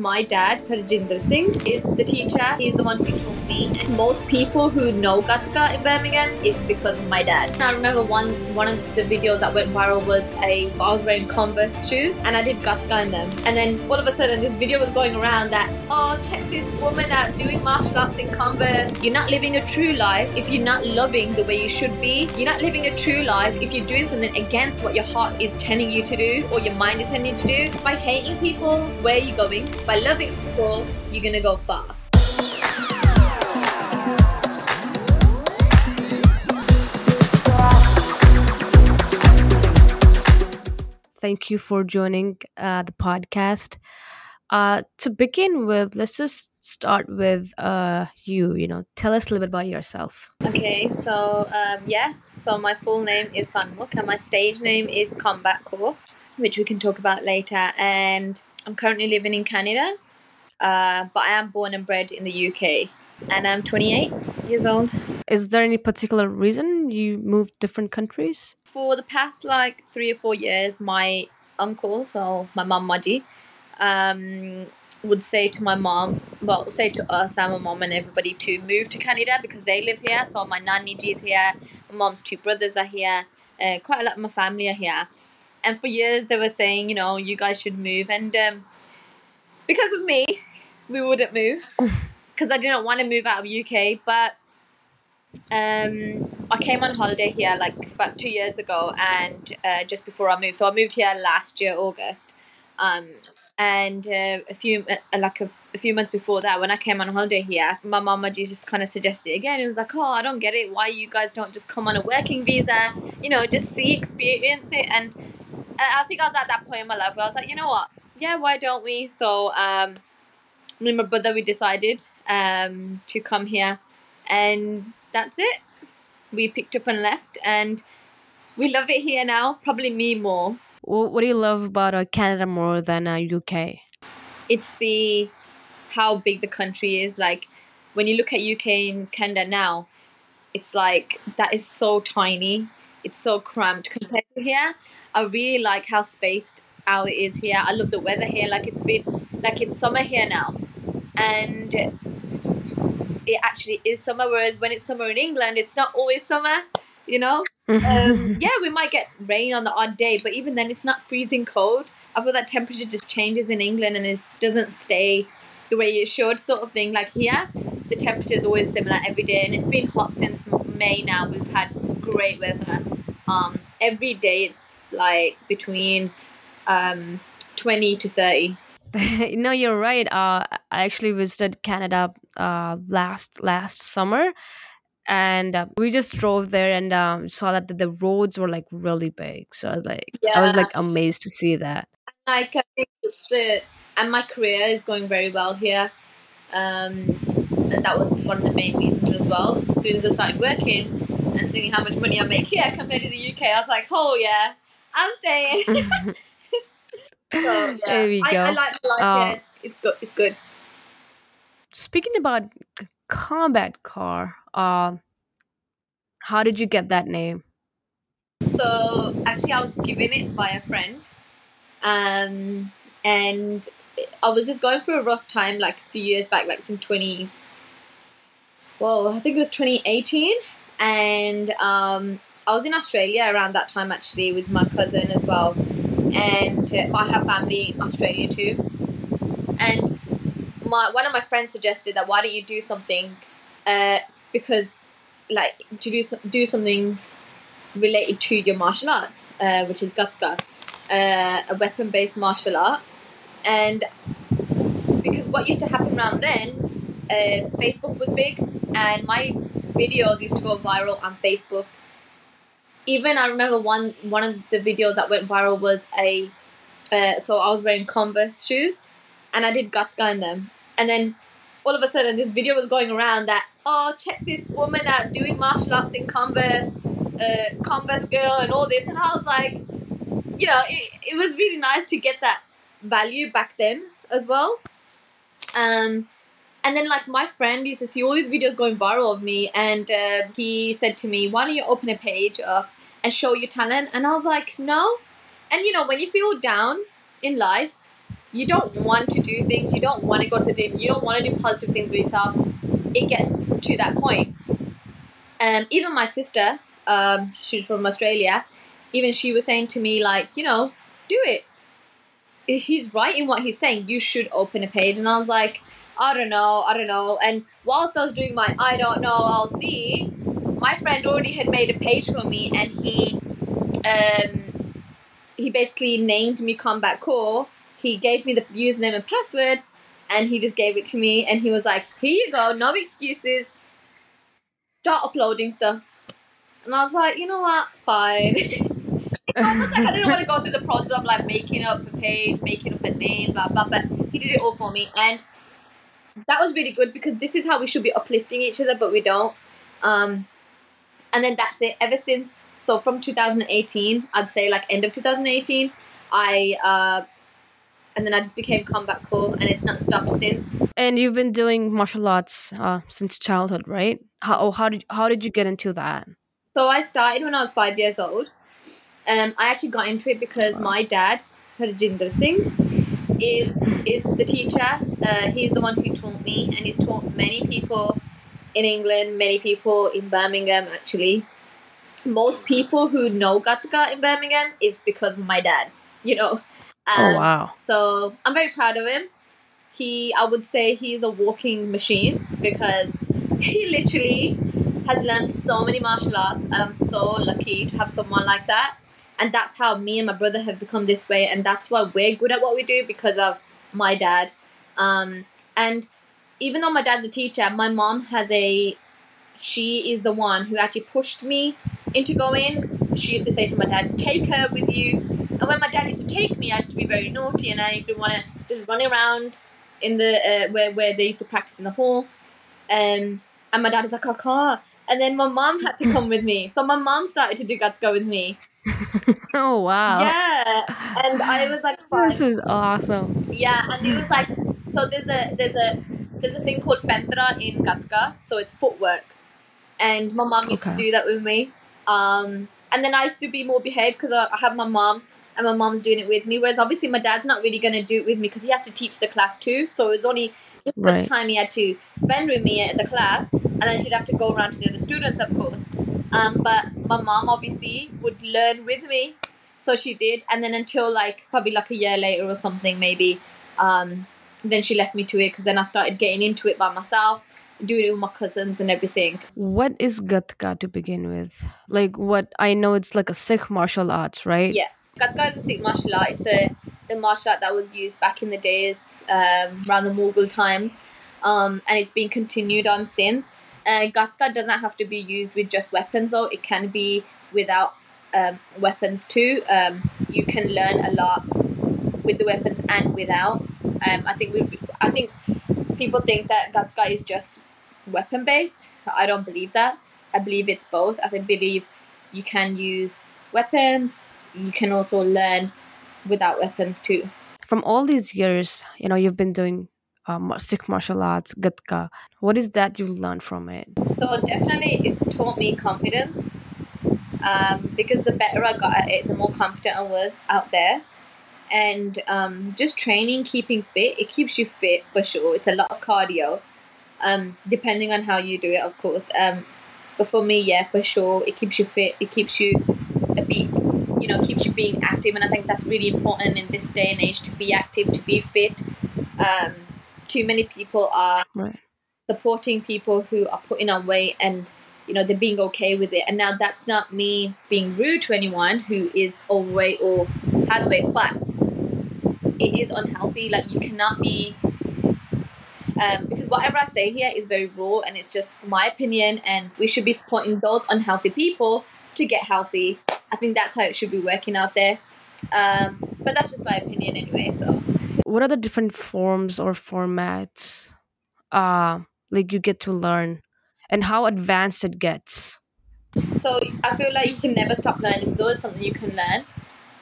My dad, Harjinder Singh, is the teacher. He's the one who taught me. And most people who know Gatka in Birmingham is because of my dad. I remember one one of the videos that went viral was a I was wearing Converse shoes and I did Gatka in them. And then all of a sudden this video was going around that oh check this woman out doing martial arts in Converse. You're not living a true life if you're not loving the way you should be. You're not living a true life if you're doing something against what your heart is telling you to do or your mind is telling you to do. By hating people, where are you going? By loving people, you're gonna go far. Thank you for joining uh, the podcast. Uh, to begin with, let's just start with uh, you. You know, tell us a little bit about yourself. Okay, so um, yeah, so my full name is Sanmukh and my stage name is Combat Kaur, which we can talk about later. And I'm currently living in Canada, uh, but I am born and bred in the UK, and I'm 28 years old. Is there any particular reason you moved different countries? For the past like three or four years, my uncle, so my mum Maji, um, would say to my mom, well, say to us and my mom and everybody to move to Canada because they live here. So my nanny is here, my mom's two brothers are here, uh, quite a lot of my family are here. And for years they were saying, you know, you guys should move. And um, because of me, we wouldn't move because I didn't want to move out of UK. But um, I came on holiday here like about two years ago, and uh, just before I moved. So I moved here last year, August. Um, and uh, a few uh, like a, a, few months before that, when I came on holiday here, my mama just kind of suggested it again. It was like, oh, I don't get it. Why you guys don't just come on a working visa? You know, just see, experience it. And I think I was at that point in my life where I was like, you know what? Yeah, why don't we? So um, me and my brother we decided um, to come here, and that's it. We picked up and left, and we love it here now. Probably me more. What do you love about uh, Canada more than uh, UK? It's the how big the country is. Like when you look at UK and Canada now, it's like that is so tiny. It's so cramped compared to here. I really like how spaced out it is here. I love the weather here. Like it's been like it's summer here now, and it actually is summer. Whereas when it's summer in England, it's not always summer. You know, um, yeah, we might get rain on the odd day, but even then, it's not freezing cold. I feel that temperature just changes in England and it doesn't stay the way it should, sort of thing. Like here, the temperature is always similar every day, and it's been hot since May now. We've had great weather. Um, every day it's like between um, 20 to 30. no, you're right. Uh, I actually visited Canada uh, last last summer, and uh, we just drove there and um, saw that the roads were like really big. So I was like, yeah. I was like amazed to see that. Like I think the and my career is going very well here, um, and that was one of the main reasons as well. As soon as I started working and seeing how much money I make here compared to the UK, I was like, oh yeah, I'm staying. so, yeah. There we go. I, I like life uh, here. It's, it's good. It's good. Speaking about Combat Kaur, uh, how did you get that name? So actually, I was given it by a friend, um, and I was just going through a rough time, like a few years back, like from twenty. Well, I think it was twenty eighteen, and um, I was in Australia around that time actually with my cousin as well, and uh, I have family in Australia too, and my one of my friends suggested that why don't you do something, uh, because like to do do something related to your martial arts, uh, which is Gatka, uh, a weapon based martial art, and because what used to happen around then, uh, Facebook was big, and my videos used to go viral on Facebook. Even I remember one one of the videos that went viral was a uh, so I was wearing Converse shoes, and I did Gatka in them, and then all of a sudden this video was going around that oh check this woman out doing martial arts in Converse, uh, Converse girl, and all this, and I was like, you know, it, it was really nice to get that value back then as well. Um, and then like my friend used to see all these videos going viral of me, and uh, he said to me, "Why don't you open a page up and show your talent?" And I was like, "No." And you know, when you feel down in life, you don't want to do things, you don't want to go to the gym, you don't want to do positive things for yourself, it gets to that point. And even my sister, um, she's from Australia, even she was saying to me, like, you know, do it. He's right in what he's saying. You should open a page. And I was like, I don't know, I don't know. And whilst I was doing my I don't know, I'll see, my friend already had made a page for me and he um he basically named me Combat Kaur. He gave me the username and password and he just gave it to me and he was like, Here you go, no excuses. Start uploading stuff. And I was like, you know what? Fine. I was like, I didn't want to go through the process of like making up a page, making up a name, blah blah. But he did it all for me, and that was really good because this is how we should be uplifting each other, but we don't. Um, and then that's it. Ever since, so from 2018, I'd say like end of 2018, I uh, and then I just became Combat Kaur, and it's not stopped since. And you've been doing martial arts uh, since childhood, right? How oh, how did how did you get into that? So I started when I was five years old. Um, I actually got into it because my dad, Harjinder Singh, is is the teacher. Uh, he's the one who taught me, and he's taught many people in England, many people in Birmingham. Actually, most people who know Gatka in Birmingham is because of my dad. You know. Um, oh wow! So I'm very proud of him. He, I would say, he's a walking machine because he literally has learned so many martial arts, and I'm so lucky to have someone like that. And that's how me and my brother have become this way, and that's why we're good at what we do because of my dad. Um, and even though my dad's a teacher, my mom has a. She is the one who actually pushed me into going. She used to say to my dad, "Take her with you." And when my dad used to take me, I used to be very naughty, and I used to want to just run around in the uh, where where they used to practice in the hall. Um, and my dad was like, "I can't." And then my mom had to come with me. So my mom started to do Gatka with me. oh wow. Yeah. And I was like, Fine. This is awesome. Yeah, and it was like so there's a there's a there's a thing called paintra in Gatka, so it's footwork. And my mom used okay. to do that with me. Um, and then I used to be more behaved because I, I have my mom and my mom's doing it with me. Whereas obviously my dad's not really going to do it with me because he has to teach the class too. So it was only just right. much time he had to spend with me at the class and then he'd have to go around to the other students, of course. Um, but my mom obviously would learn with me, so she did. And then until like probably like a year later or something, maybe, um, then she left me to it because then I started getting into it by myself, doing it with my cousins and everything. What is Gatka to begin with? Like, what I know it's like a Sikh martial arts, right? Yeah, Gatka is a Sikh martial art. It's a the martial art that was used back in the days um, around the Mughal times, um, and it's been continued on since. Uh, Gatka does not have to be used with just weapons, or it can be without um, weapons too. Um, you can learn a lot with the weapons and without. Um, I think we, I think people think that Gatka is just weapon based. I don't believe that. I believe it's both. I believe you can use weapons. You can also learn without weapons too. From all these years, you know, you've been doing um, Sikh martial arts, Gatka. What is that you've learned from it? So definitely, it's taught me confidence. Um, because the better I got at it, the more confident I was out there. And um, just training, keeping fit, it keeps you fit for sure. It's a lot of cardio, um, depending on how you do it, of course. Um, but for me, yeah, for sure, it keeps you fit. It keeps you a bit, you know, keeps you being active. And I think that's really important in this day and age to be active, to be fit. Um, too many people are right. supporting people who are putting on weight and you know they're being okay with it and now that's not me being rude to anyone who is overweight or has weight but it is unhealthy like you cannot be um, because whatever I say here is very raw and it's just my opinion and we should be supporting those unhealthy people to get healthy I think that's how it should be working out there. Um, but that's just my opinion anyway so. What are the different forms or formats uh like you get to learn and how advanced it gets? So i feel like you can never stop learning. Though it's something you can learn.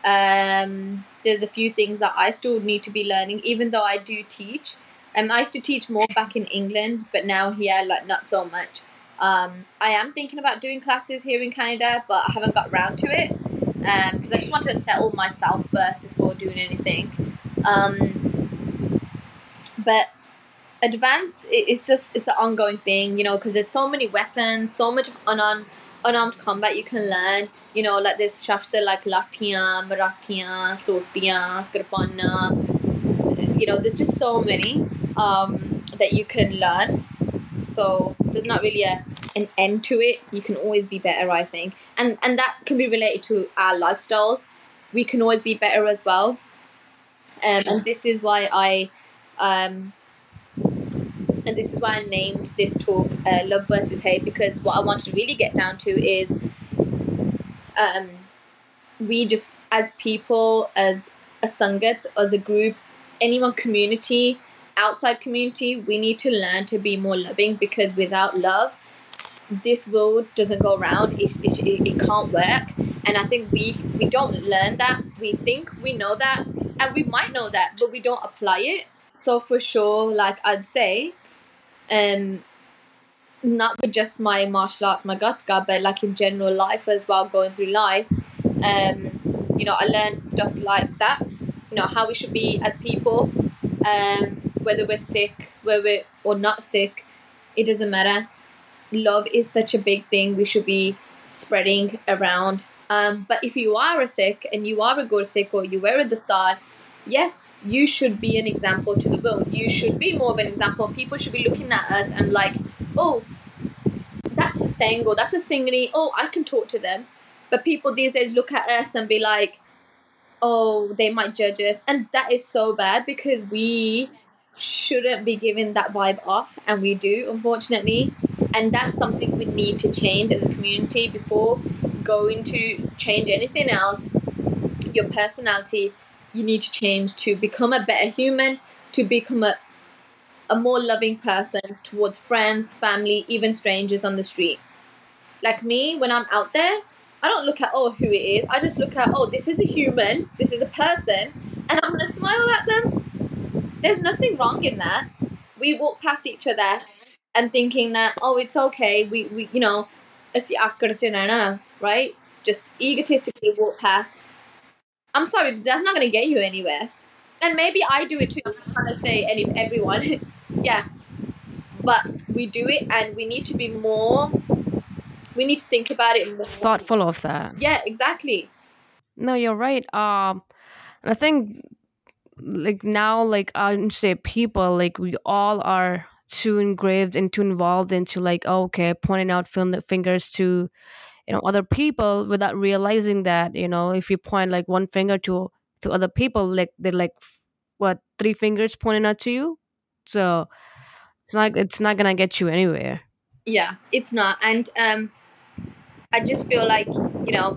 Um there's a few things that i still need to be learning. Even though i do teach um, i used to teach more back in england but now here like not so much um, i am thinking about doing classes here in canada but i haven't got around to it because um, i just want to settle myself first before doing anything. Um, but advance it's just it's an ongoing thing you know because there's so many weapons so much unarmed unarmed combat you can learn. You know like there's shastra like latiyan marathiyan sotiyan kripana you know there's just so many um, that you can learn so there's not really a an end to it. You can always be better i think. And and that can be related to our lifestyles. We can always be better as well. Um, and this is why i um, and this is why I named this talk uh, "Love versus Hate" because what I want to really get down to is, um, we just as people, as a sangat, as a group, anyone community, outside community, we need to learn to be more loving because without love, this world doesn't go around. It, it, it, can't work, and I think we we don't learn that. We think we know that, and we might know that, but we don't apply it. So for sure, like I'd say, um not with just my martial arts my gatka but like in general life as well going through life um you know i learned stuff like that you know how we should be as people um whether we're Sikh whether we're or not Sikh it doesn't matter love is such a big thing we should be spreading around um but if you are a Sikh and you are a good Sikh or you were at the start yes, you should be an example to the world. You should be more of an example. People should be looking at us and like, oh, that's a saying or that's a singing. Oh, I can talk to them. But people these days look at us and be like, oh, they might judge us. And that is so bad because we shouldn't be giving that vibe off. And we do, unfortunately. And that's something we need to change as a community before going to change anything else. Your personality you need to change to become a better human, to become a, a more loving person towards friends, family, even strangers on the street. Like me, when I'm out there, I don't look at, oh, who it is. I just look at, oh, this is a human, this is a person, and I'm to smile at them. There's nothing wrong in that. We walk past each other and thinking that, oh, it's okay. We, we you know, right? Just egotistically walk past I'm sorry, that's not going to get you anywhere. And maybe I do it too. I'm not trying to say any everyone. yeah. But we do it and we need to be more we need to think about it more. thoughtful of that Yeah, exactly. no you're right um and i think like now like i would say people like we all are too engraved and too involved into like oh, okay pointing out fin- fingers to you know other people without realizing that you know if you point like one finger to to other people like they're like what three fingers pointing out to you so it's not it's not gonna get you anywhere Yeah, it's not. And um I just feel like, you know,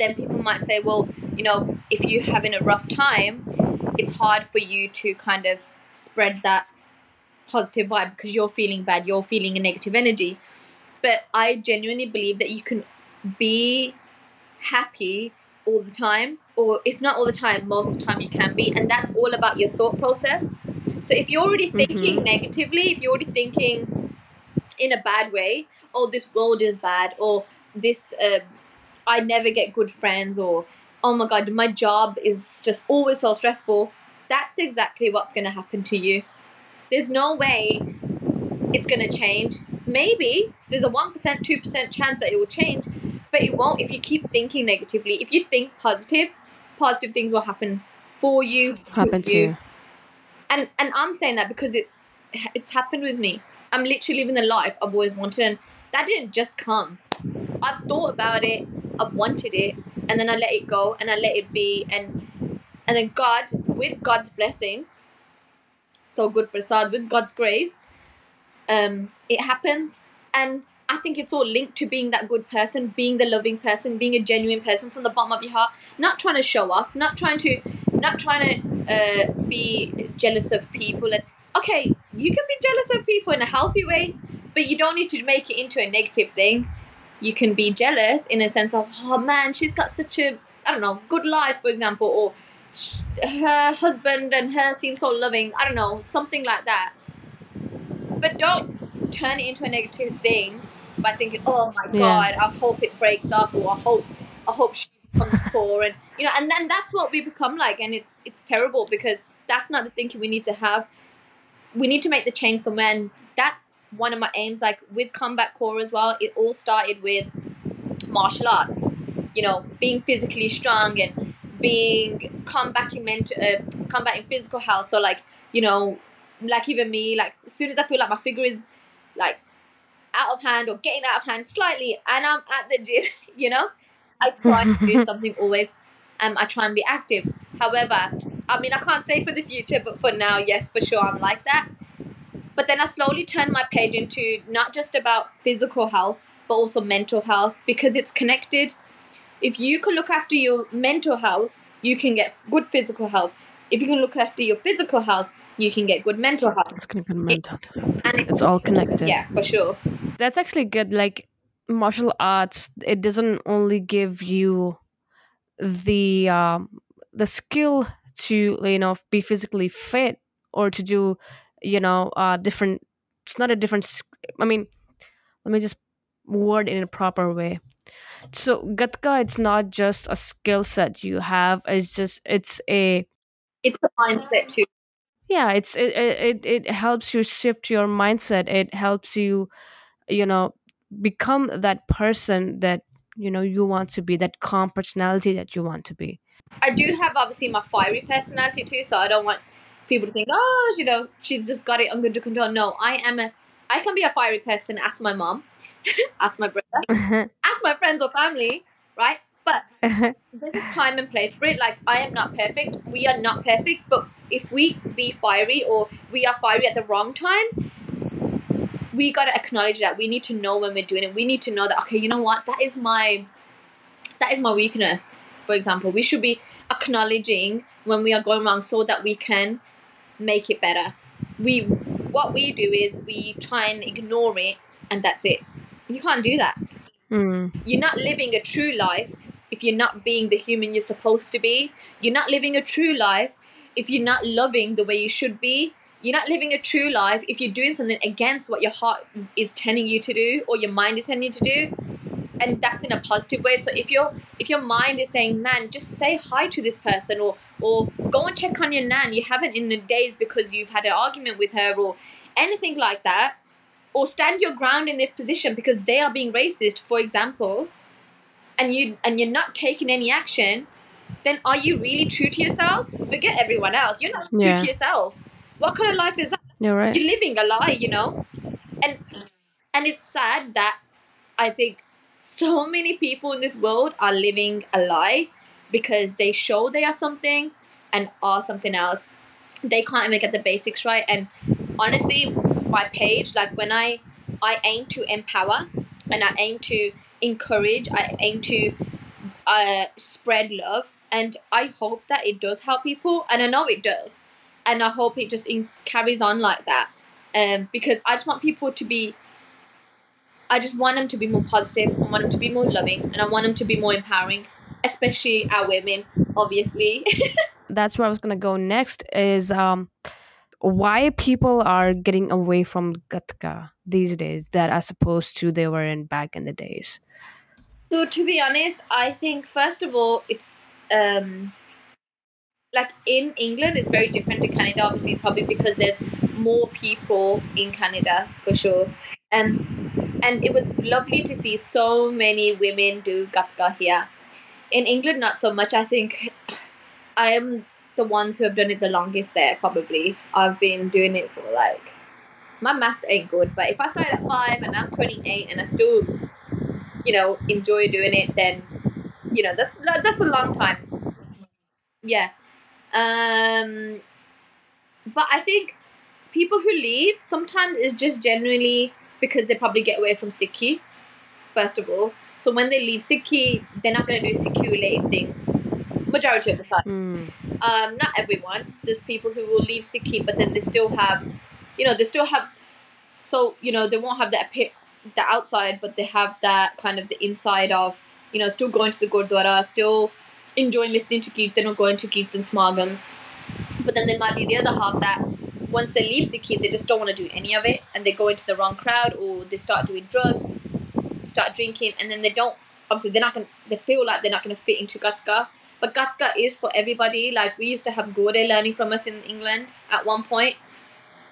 then people might say, well, you know, if you're having a rough time, it's hard for you to kind of spread that positive vibe because you're feeling bad, you're feeling a negative energy. But I genuinely believe that you can be happy all the time, or if not all the time, most of the time you can be, and that's all about your thought process. So if you're already thinking negatively, if you're already thinking in a bad way, oh, this world is bad, or this, uh, I never get good friends, or oh my god, my job is just always so stressful, that's exactly what's going to happen to you. There's no way it's going to change. Maybe there's a 1%, 2% chance that it will change, but it won't if you keep thinking negatively. If you think positive, positive things will happen for you, happen to you and and I'm saying that because it's it's happened with me. I'm literally living the life I've always wanted, and that didn't just come. I've thought about it, I've wanted it, and then I let it go, and I let it be, and and then God, with God's blessings, so good prasad, with God's grace, um, it happens, and I think it's all linked to being that good person, being the loving person, being a genuine person from the bottom of your heart, not trying to show off, not trying to, not trying to uh, be jealous of people. And okay, you can be jealous of people in a healthy way, but you don't need to make it into a negative thing. You can be jealous in a sense of, oh man, she's got such a, I don't know, good life, for example, or her husband and her seem so loving. I don't know, something like that. But don't turn it into a negative thing by thinking, "Oh my Yeah. god, I hope it breaks up," or "I hope, I hope she becomes poor," and you know, and then that's what we become like, and it's it's terrible because that's not the thinking we need to have. we need to make the change somewhere and that's one of my aims like with Combat Kaur as well it all started with martial arts. You know being physically strong and being combating mental uh, combating physical health. So like you know like even me like as soon as i feel like my figure is like out of hand or getting out of hand slightly and i'm at the gym you know i try to do something always um i try and be active. However i mean i can't say for the future but for now yes for sure i'm like that but then i slowly turned my page into not just about physical health but also mental health because it's connected if you can look after your mental health you can get good physical health if you can look after your physical health you can get good mental health It's gonna good mental. and It's all connected. yeah for sure That's actually good. Like martial arts, it doesn't only give you the um, the skill to you know be physically fit or to do you know uh, different. It's not a different. i mean, let me just word it in a proper way. So gatka, it's not just a skill set you have. It's just it's a it's a mindset too yeah it's it, it it it helps you shift your mindset it helps you you know become that person that you know you want to be that calm personality that you want to be I do have obviously my fiery personality too, so I don't want people to think, oh, you know, she's just got it under control. No, I am a, I can be a fiery person. Ask my mom, ask my brother, ask my friends or family, right? But there's a time and place for it. Like I am not perfect. We are not perfect, but if we be fiery or we are fiery at the wrong time, we gotta acknowledge that. We need to know when we're doing it. We need to know that. Okay, you know what? That is my, that is my weakness. For example, we should be acknowledging when we are going wrong so that we can make it better. We, what we do is we try and ignore it, and that's it. You can't do that Mm, you're not living a true life if you're not being the human you're supposed to be. You're not living a true life if you're not loving the way you should be. You're not living a true life if you're doing something against what your heart is telling you to do or your mind is telling you to do. And that's in a positive way. So if your if your mind is saying, "Man, just say hi to this person," or or go and check on your nan, you haven't in the days because you've had an argument with her, or anything like that, or stand your ground in this position because they are being racist, for example, and you and you're not taking any action, then are you really true to yourself? Forget everyone else. You're not true to yourself. What kind of life is that? you're right You're living a lie, you know? And and it's sad that I think so many people in this world are living a lie because they show they are something and are something else. They can't even get the basics right. And honestly, my page, like when I I aim to empower and I aim to encourage, I aim to uh, spread love, and I hope that it does help people, and I know it does, and I hope it just in- carries on like that, um, because I just want people to be. I just want them to be more positive. I want them to be more loving, and I want them to be more empowering, especially our women, obviously. that's where i was gonna go next is um why people are getting away from gatka these days that as opposed to they were in back in the days So to be honest, I think first of all, it's um, like in England, it's very different to Canada. Obviously, probably because there's more people in Canada for sure. Um, and it was lovely to see so many women do gatka here. In England, not so much. I think I am the ones who have done it the longest there. Probably I've been doing it for like my maths ain't good, but if I started at five and I'm 28 and I still you know enjoy doing it then you know that's that's a long time yeah um but i think people who leave sometimes is just genuinely because they probably get away from sikhi first of all so when they leave sikhi they're not going to do sikhi related things majority of the time Mm, um, not everyone. There's people who will leave Sikhi, but then they still have, you know, they still have. So you know, they won't have the appear, the outside, but they have that kind of the inside of, you know, still going to the gurdwara, still enjoying listening to kirtan or going to kirtan smagams. But then there might be the other half that once they leave Sikhi, they just don't want to do any of it, and they go into the wrong crowd or they start doing drugs, start drinking, and then they don't. Obviously, they're not gonna. They feel like they're not gonna fit into Gatka. But Gatka is for everybody. Like we used to have Gode learning from us in England at one point,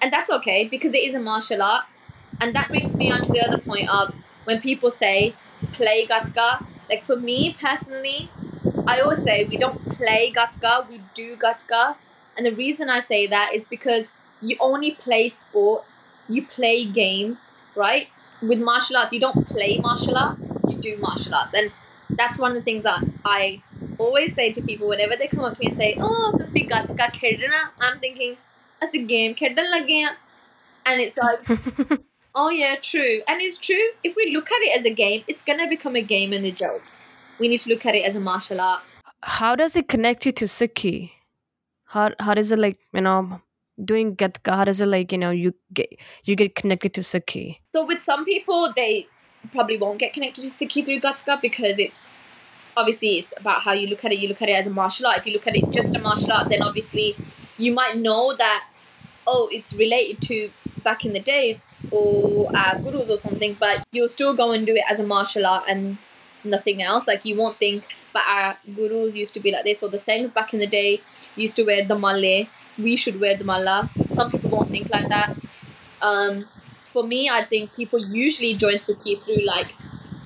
and that's okay because it is a martial art. And that brings me on to the other point of when people say play gatka. Like for me personally, I always say we don't play gatka, we do gatka. And the reason I say that is because you only play sports, you play games, right? With martial arts, you don't play martial arts, you do martial arts. And that's one of the things that I always say to people whenever they come up to me and say, Oh, ਤੁਸੀਂ gatka khedna, I'm thinking, ਅਸੀਂ game ਖੇਡਣ ਲੱਗੇ ਆ. And it's like, oh yeah, true. And it's true. If we look at it as a game, it's gonna become a game and a joke. We need to look at it as a martial art. How does it connect you to Sikhi? How how does it like you know doing Gatka? How does it like you know you get you get connected to Sikhi? So with some people, they probably won't get connected to Sikhi through Gatka because it's obviously it's about how you look at it. You look at it as a martial art. If you look at it just a martial art, then obviously you might know that oh, it's related to back in the days or uh, gurus or something, but you'll still go and do it as a martial art and nothing else. Like you won't think, but our gurus used to be like this, or the Singhs back in the day used to wear the malle. We should wear the malla. Some people won't think like that. Um, for me, I think people usually join Sikhi through like,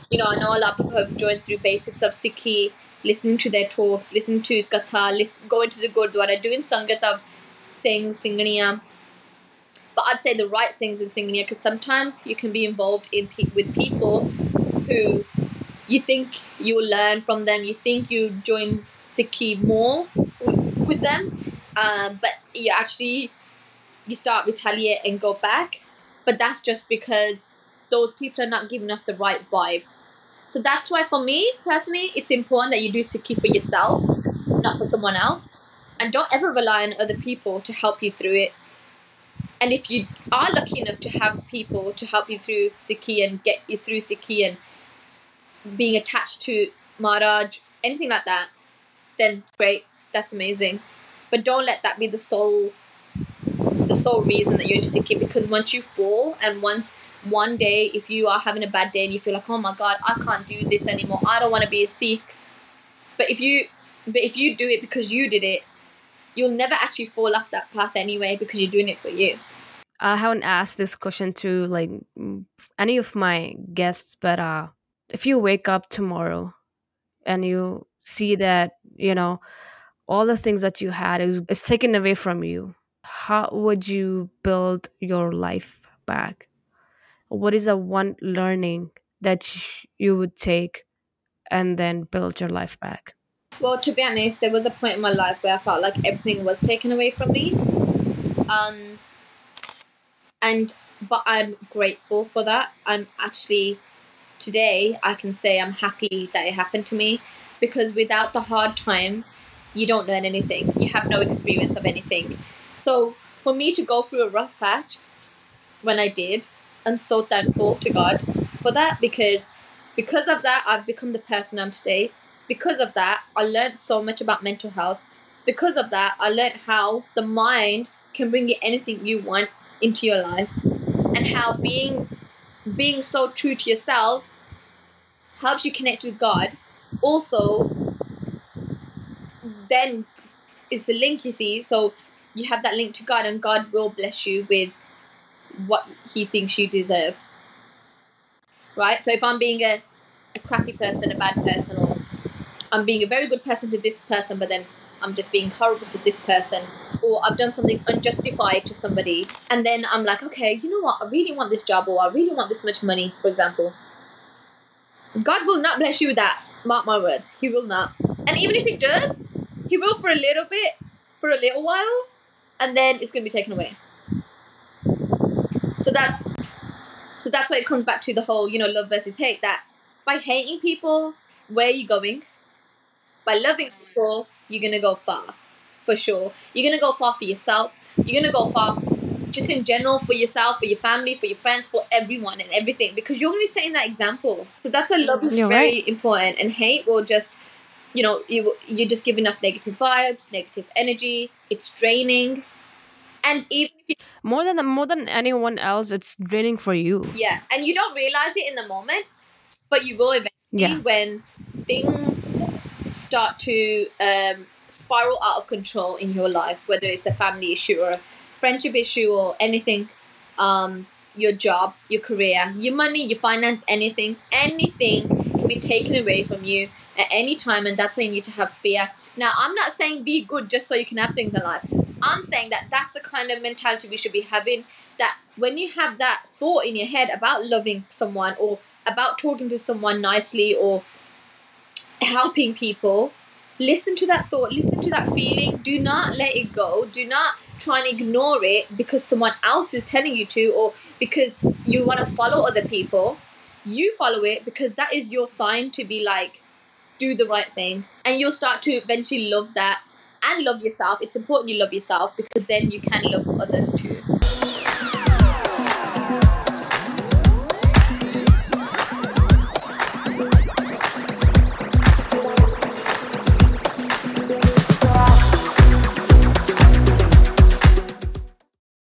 you know, I know a lot of people have joined through basics of Sikhi, listening to their talks, listening to Katha, listen, going to the Gurdwara, doing Sangat of saying Singania. But I'd say the right things in Singania because sometimes you can be involved in pe- with people who you think you learn from them, you think you join Sikhi more with, with them, um, but you actually you start retaliate and go back. But that's just because those people are not giving off the right vibe. So that's why for me personally, it's important that you do Sikhi for yourself, not for someone else, and don't ever rely on other people to help you through it. And if you are lucky enough to have people to help you through Sikhi and get you through Sikhi and being attached to Maharaj, anything like that, then great, that's amazing. But don't let that be the sole the sole reason that you're into Sikhi because once you fall and once one day if you are having a bad day and you feel like, oh my god, I can't do this anymore, I don't want to be a Sikh. But if you but if you do it because you did it, you'll never actually fall off that path anyway because you're doing it for you. I haven't asked this question to like any of my guests, but uh, if you wake up tomorrow and you see that you know all the things that you had is, is taken away from you, how would you build your life back? What is the one learning that you would take and then build your life back? Well, to be honest, there was a point in my life where I felt like everything was taken away from me. Um, and but I'm grateful for that. I'm actually today I can say I'm happy that it happened to me because without the hard times, you don't learn anything. You have no experience of anything. So for me to go through a rough patch when I did, I'm so thankful to God for that because because of that I've become the person I'm today. Because of that, I learned so much about mental health. Because of that, I learned how the mind can bring you anything you want into your life and how being being so true to yourself helps you connect with God. Also, then it's a link you see. So you have that link to God, and God will bless you with what He thinks you deserve. Right? So if I'm being a, a crappy person, a bad person, or I'm being a very good person to this person, but then I'm just being horrible to this person, or I've done something unjustified to somebody, and then I'm like, okay, you know what? I really want this job, or I really want this much money, for example. God will not bless you with that. Mark my words. He will not. And even if He does, He will for a little bit, for a little while, and then it's going to be taken away. So that's so that's why it comes back to the whole, you know, love versus hate. That by hating people, where are you going? By loving people, you're gonna go far, for sure. You're gonna go far for yourself. You're gonna go far, just in general, for yourself, for your family, for your friends, for everyone and everything, because you're gonna be setting that example. So that's why love is You're very right. important, and hate will just, you know, you you're just give enough negative vibes, negative energy. It's draining, and even you More than more than anyone else, it's draining for you. Yeah, and you don't realize it in the moment, but you will eventually Yeah. when things start to um, spiral out of control in your life, whether it's a family issue or a friendship issue or anything, um, your job, your career, your money, your finance, anything, anything be taken away from you at any time, and that's why you need to have fear. Now, I'm not saying be good just so you can have things in life. I'm saying that that's the kind of mentality we should be having. That when you have that thought in your head about loving someone or about talking to someone nicely or helping people, listen to that thought, listen to that feeling. Do not let it go. Do not try and ignore it because someone else is telling you to or because you want to follow other people. You follow it because that is your sign to be like, do the right thing. And you'll start to eventually love that and love yourself. It's important you love yourself because then you can love others too.